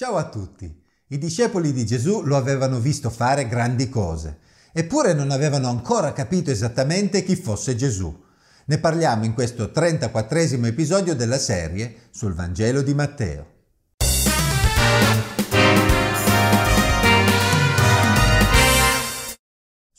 Ciao a tutti! I discepoli di Gesù lo avevano visto fare grandi cose, eppure non avevano ancora capito esattamente chi fosse Gesù. Ne parliamo in questo 34 episodio della serie sul Vangelo di Matteo.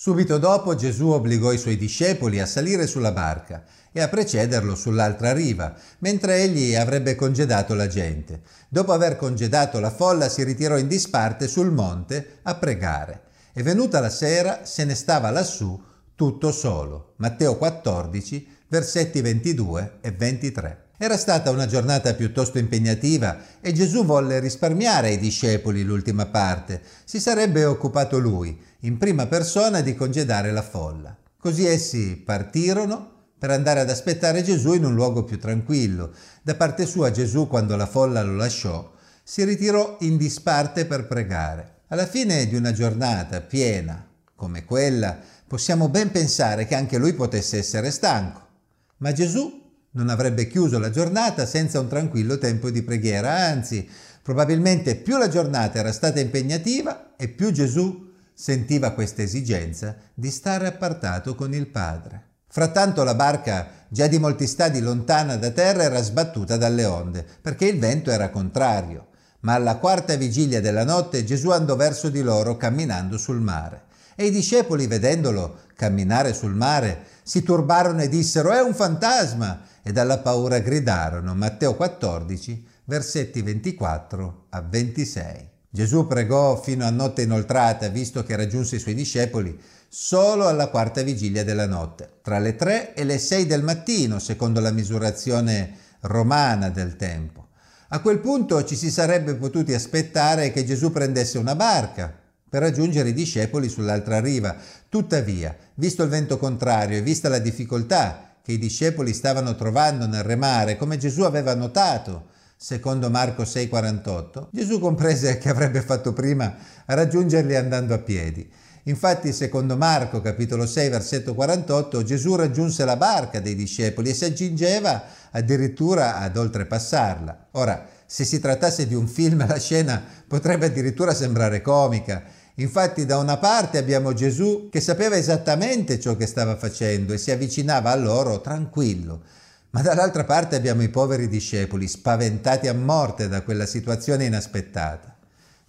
Subito dopo Gesù obbligò i suoi discepoli a salire sulla barca e a precederlo sull'altra riva, mentre egli avrebbe congedato la gente. Dopo aver congedato la folla si ritirò in disparte sul monte a pregare e venuta la sera se ne stava lassù tutto solo. Matteo 14, versetti 22 e 23. Era stata una giornata piuttosto impegnativa e Gesù volle risparmiare ai discepoli l'ultima parte. Si sarebbe occupato lui, in prima persona, di congedare la folla. Così essi partirono per andare ad aspettare Gesù in un luogo più tranquillo. Da parte sua Gesù, quando la folla lo lasciò, si ritirò in disparte per pregare. Alla fine di una giornata piena come quella, possiamo ben pensare che anche lui potesse essere stanco. Ma Gesù non avrebbe chiuso la giornata senza un tranquillo tempo di preghiera, anzi, probabilmente più la giornata era stata impegnativa e più Gesù sentiva questa esigenza di stare appartato con il Padre. Frattanto la barca, già di molti stadi lontana da terra, era sbattuta dalle onde, perché il vento era contrario. Ma alla quarta vigilia della notte Gesù andò verso di loro camminando sul mare. E i discepoli, vedendolo camminare sul mare, si turbarono e dissero è un fantasma e dalla paura gridarono. Matteo 14, versetti 24 a 26. Gesù pregò fino a notte inoltrata, visto che raggiunse i suoi discepoli solo alla quarta vigilia della notte, tra le tre e le sei del mattino, secondo la misurazione romana del tempo. A quel punto ci si sarebbe potuti aspettare che Gesù prendesse una barca per raggiungere i discepoli sull'altra riva. Tuttavia, visto il vento contrario e vista la difficoltà che i discepoli stavano trovando nel remare, come Gesù aveva notato, secondo Marco 6:48, Gesù comprese che avrebbe fatto prima a raggiungerli andando a piedi. Infatti, secondo Marco capitolo 6 versetto 48, Gesù raggiunse la barca dei discepoli e si accingeva addirittura ad oltrepassarla. Ora, se si trattasse di un film, la scena potrebbe addirittura sembrare comica, Infatti da una parte abbiamo Gesù che sapeva esattamente ciò che stava facendo e si avvicinava a loro tranquillo, ma dall'altra parte abbiamo i poveri discepoli spaventati a morte da quella situazione inaspettata.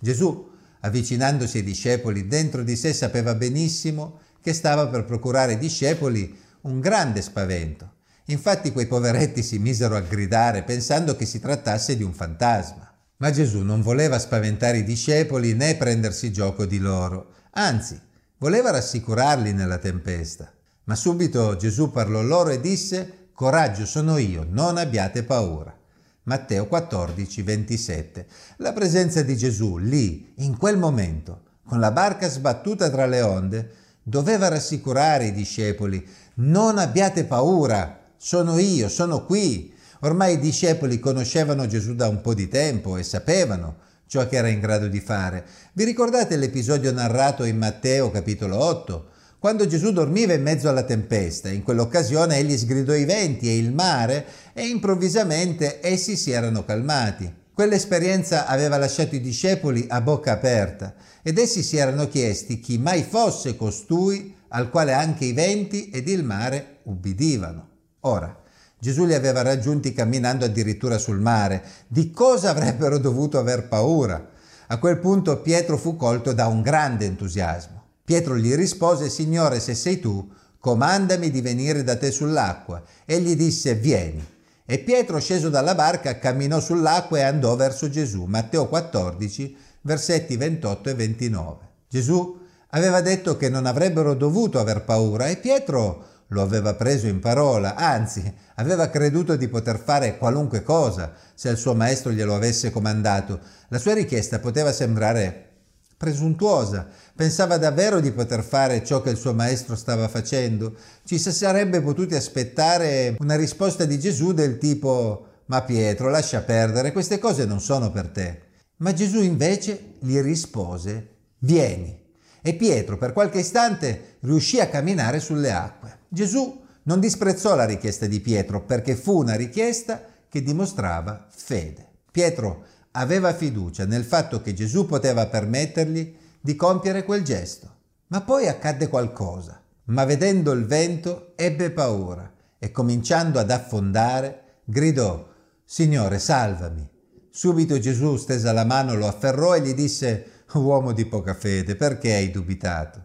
Gesù, avvicinandosi ai discepoli, dentro di sé sapeva benissimo che stava per procurare ai discepoli un grande spavento. Infatti quei poveretti si misero a gridare pensando che si trattasse di un fantasma. Ma Gesù non voleva spaventare i discepoli né prendersi gioco di loro, anzi, voleva rassicurarli nella tempesta. Ma subito Gesù parlò loro e disse, Coraggio sono io, non abbiate paura. Matteo 14, 27. La presenza di Gesù lì, in quel momento, con la barca sbattuta tra le onde, doveva rassicurare i discepoli, non abbiate paura, sono io, sono qui, Ormai i discepoli conoscevano Gesù da un po' di tempo e sapevano ciò che era in grado di fare. Vi ricordate l'episodio narrato in Matteo capitolo 8? Quando Gesù dormiva in mezzo alla tempesta, in quell'occasione egli sgridò i venti e il mare e improvvisamente essi si erano calmati. Quell'esperienza aveva lasciato i discepoli a bocca aperta ed essi si erano chiesti chi mai fosse costui al quale anche i venti ed il mare ubbidivano. Ora, Gesù li aveva raggiunti camminando addirittura sul mare. Di cosa avrebbero dovuto aver paura? A quel punto Pietro fu colto da un grande entusiasmo. Pietro gli rispose, Signore, se sei tu, comandami di venire da te sull'acqua. Egli disse, vieni. E Pietro, sceso dalla barca, camminò sull'acqua e andò verso Gesù. Matteo 14, versetti 28 e 29. Gesù aveva detto che non avrebbero dovuto aver paura e Pietro lo aveva preso in parola, anzi aveva creduto di poter fare qualunque cosa se il suo maestro glielo avesse comandato. La sua richiesta poteva sembrare presuntuosa, pensava davvero di poter fare ciò che il suo maestro stava facendo. Ci si sarebbe potuti aspettare una risposta di Gesù del tipo ma Pietro, lascia perdere, queste cose non sono per te. Ma Gesù invece gli rispose vieni. E Pietro per qualche istante riuscì a camminare sulle acque. Gesù non disprezzò la richiesta di Pietro perché fu una richiesta che dimostrava fede. Pietro aveva fiducia nel fatto che Gesù poteva permettergli di compiere quel gesto. Ma poi accadde qualcosa. Ma vedendo il vento ebbe paura e cominciando ad affondare gridò Signore, salvami. Subito Gesù stesa la mano, lo afferrò e gli disse Uomo di poca fede, perché hai dubitato?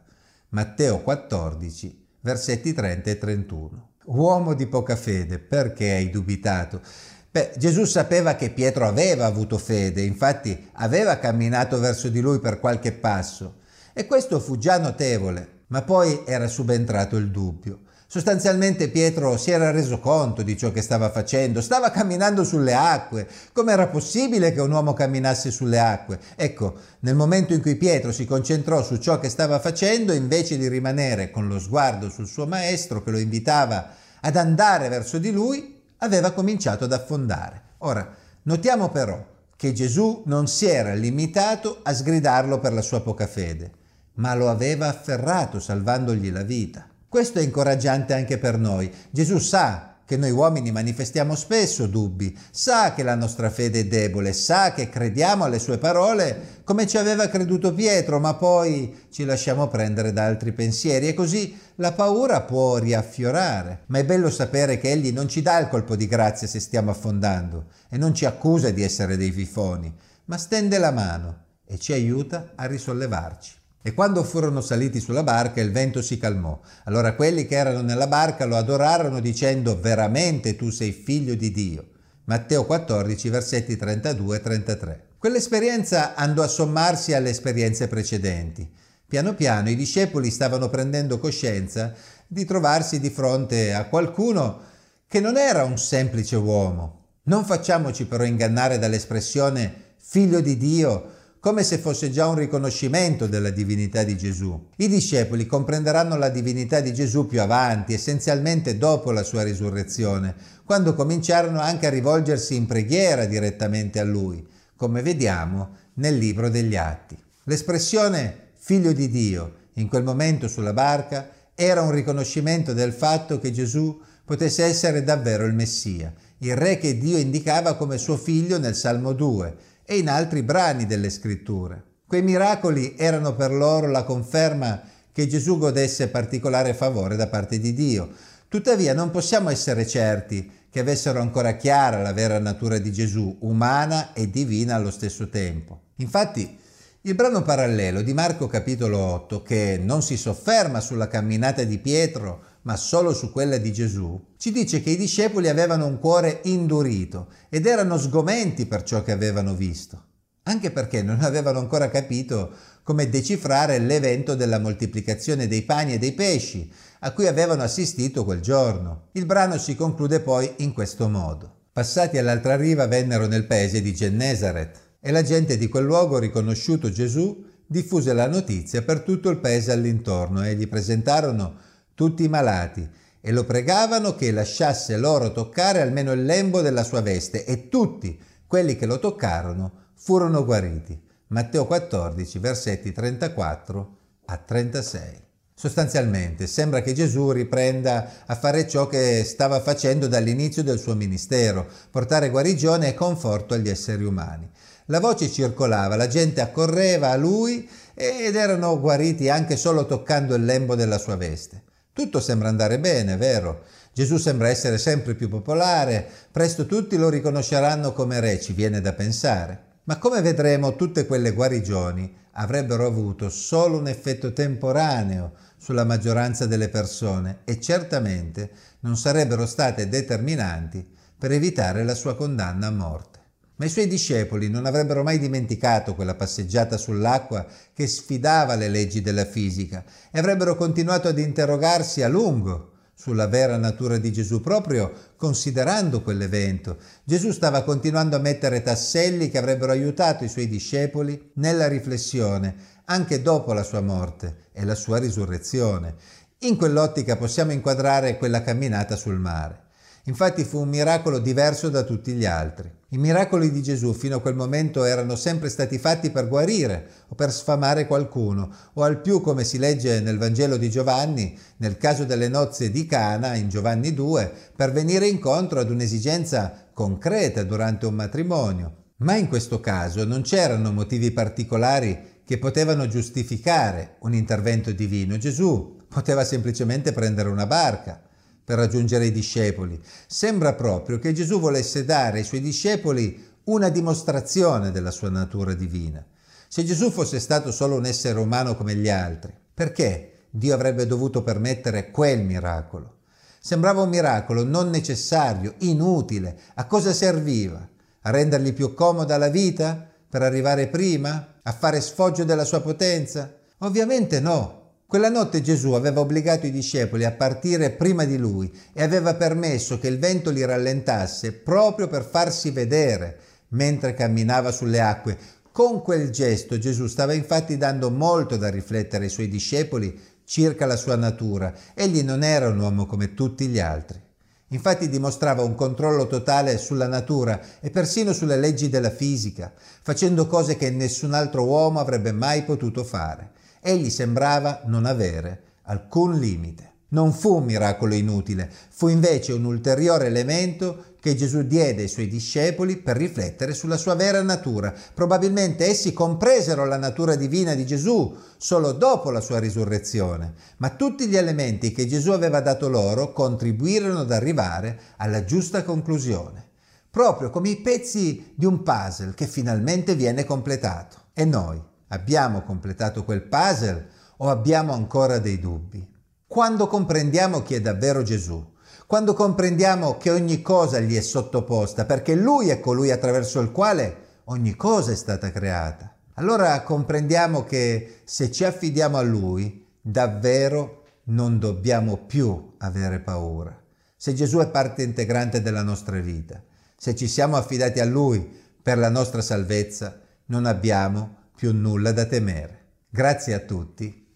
Matteo 14, versetti 30 e 31. Uomo di poca fede, perché hai dubitato? Beh, Gesù sapeva che Pietro aveva avuto fede, infatti aveva camminato verso di lui per qualche passo, e questo fu già notevole, ma poi era subentrato il dubbio. Sostanzialmente Pietro si era reso conto di ciò che stava facendo, stava camminando sulle acque. Com'era possibile che un uomo camminasse sulle acque? Ecco, nel momento in cui Pietro si concentrò su ciò che stava facendo, invece di rimanere con lo sguardo sul suo maestro che lo invitava ad andare verso di lui, aveva cominciato ad affondare. Ora, notiamo però che Gesù non si era limitato a sgridarlo per la sua poca fede, ma lo aveva afferrato salvandogli la vita. Questo è incoraggiante anche per noi. Gesù sa che noi uomini manifestiamo spesso dubbi, sa che la nostra fede è debole, sa che crediamo alle sue parole come ci aveva creduto Pietro, ma poi ci lasciamo prendere da altri pensieri e così la paura può riaffiorare. Ma è bello sapere che Egli non ci dà il colpo di grazia se stiamo affondando e non ci accusa di essere dei fifoni, ma stende la mano e ci aiuta a risollevarci. E quando furono saliti sulla barca il vento si calmò. Allora quelli che erano nella barca lo adorarono dicendo veramente tu sei figlio di Dio. Matteo 14 versetti 32 e 33. Quell'esperienza andò a sommarsi alle esperienze precedenti. Piano piano i discepoli stavano prendendo coscienza di trovarsi di fronte a qualcuno che non era un semplice uomo. Non facciamoci però ingannare dall'espressione figlio di Dio come se fosse già un riconoscimento della divinità di Gesù. I discepoli comprenderanno la divinità di Gesù più avanti, essenzialmente dopo la sua risurrezione, quando cominciarono anche a rivolgersi in preghiera direttamente a lui, come vediamo nel libro degli Atti. L'espressione figlio di Dio in quel momento sulla barca era un riconoscimento del fatto che Gesù potesse essere davvero il Messia, il re che Dio indicava come suo figlio nel Salmo 2 e in altri brani delle scritture. Quei miracoli erano per loro la conferma che Gesù godesse particolare favore da parte di Dio. Tuttavia non possiamo essere certi che avessero ancora chiara la vera natura di Gesù, umana e divina allo stesso tempo. Infatti, il brano parallelo di Marco capitolo 8, che non si sofferma sulla camminata di Pietro, ma solo su quella di Gesù, ci dice che i discepoli avevano un cuore indurito ed erano sgomenti per ciò che avevano visto, anche perché non avevano ancora capito come decifrare l'evento della moltiplicazione dei pani e dei pesci a cui avevano assistito quel giorno. Il brano si conclude poi in questo modo. Passati all'altra riva vennero nel paese di Gennesaret e la gente di quel luogo, riconosciuto Gesù, diffuse la notizia per tutto il paese all'intorno e gli presentarono tutti i malati e lo pregavano che lasciasse loro toccare almeno il lembo della sua veste e tutti quelli che lo toccarono furono guariti. Matteo 14, versetti 34 a 36. Sostanzialmente sembra che Gesù riprenda a fare ciò che stava facendo dall'inizio del suo ministero, portare guarigione e conforto agli esseri umani. La voce circolava, la gente accorreva a lui ed erano guariti anche solo toccando il lembo della sua veste. Tutto sembra andare bene, vero? Gesù sembra essere sempre più popolare, presto tutti lo riconosceranno come re, ci viene da pensare. Ma come vedremo, tutte quelle guarigioni avrebbero avuto solo un effetto temporaneo sulla maggioranza delle persone e certamente non sarebbero state determinanti per evitare la sua condanna a morte. Ma i suoi discepoli non avrebbero mai dimenticato quella passeggiata sull'acqua che sfidava le leggi della fisica e avrebbero continuato ad interrogarsi a lungo sulla vera natura di Gesù proprio considerando quell'evento. Gesù stava continuando a mettere tasselli che avrebbero aiutato i suoi discepoli nella riflessione anche dopo la sua morte e la sua risurrezione. In quell'ottica possiamo inquadrare quella camminata sul mare. Infatti fu un miracolo diverso da tutti gli altri. I miracoli di Gesù fino a quel momento erano sempre stati fatti per guarire o per sfamare qualcuno, o al più, come si legge nel Vangelo di Giovanni, nel caso delle nozze di Cana, in Giovanni 2, per venire incontro ad un'esigenza concreta durante un matrimonio. Ma in questo caso non c'erano motivi particolari che potevano giustificare un intervento divino. Gesù poteva semplicemente prendere una barca per raggiungere i discepoli. Sembra proprio che Gesù volesse dare ai suoi discepoli una dimostrazione della sua natura divina. Se Gesù fosse stato solo un essere umano come gli altri, perché Dio avrebbe dovuto permettere quel miracolo? Sembrava un miracolo non necessario, inutile. A cosa serviva? A rendergli più comoda la vita? Per arrivare prima? A fare sfoggio della sua potenza? Ovviamente no. Quella notte Gesù aveva obbligato i discepoli a partire prima di lui e aveva permesso che il vento li rallentasse proprio per farsi vedere mentre camminava sulle acque. Con quel gesto Gesù stava infatti dando molto da riflettere ai suoi discepoli circa la sua natura. Egli non era un uomo come tutti gli altri. Infatti dimostrava un controllo totale sulla natura e persino sulle leggi della fisica, facendo cose che nessun altro uomo avrebbe mai potuto fare egli sembrava non avere alcun limite. Non fu un miracolo inutile, fu invece un ulteriore elemento che Gesù diede ai suoi discepoli per riflettere sulla sua vera natura. Probabilmente essi compresero la natura divina di Gesù solo dopo la sua risurrezione, ma tutti gli elementi che Gesù aveva dato loro contribuirono ad arrivare alla giusta conclusione, proprio come i pezzi di un puzzle che finalmente viene completato. E noi? Abbiamo completato quel puzzle o abbiamo ancora dei dubbi? Quando comprendiamo chi è davvero Gesù, quando comprendiamo che ogni cosa gli è sottoposta, perché Lui è colui attraverso il quale ogni cosa è stata creata, allora comprendiamo che se ci affidiamo a Lui, davvero non dobbiamo più avere paura. Se Gesù è parte integrante della nostra vita, se ci siamo affidati a Lui per la nostra salvezza, non abbiamo più nulla da temere. Grazie a tutti,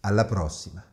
alla prossima.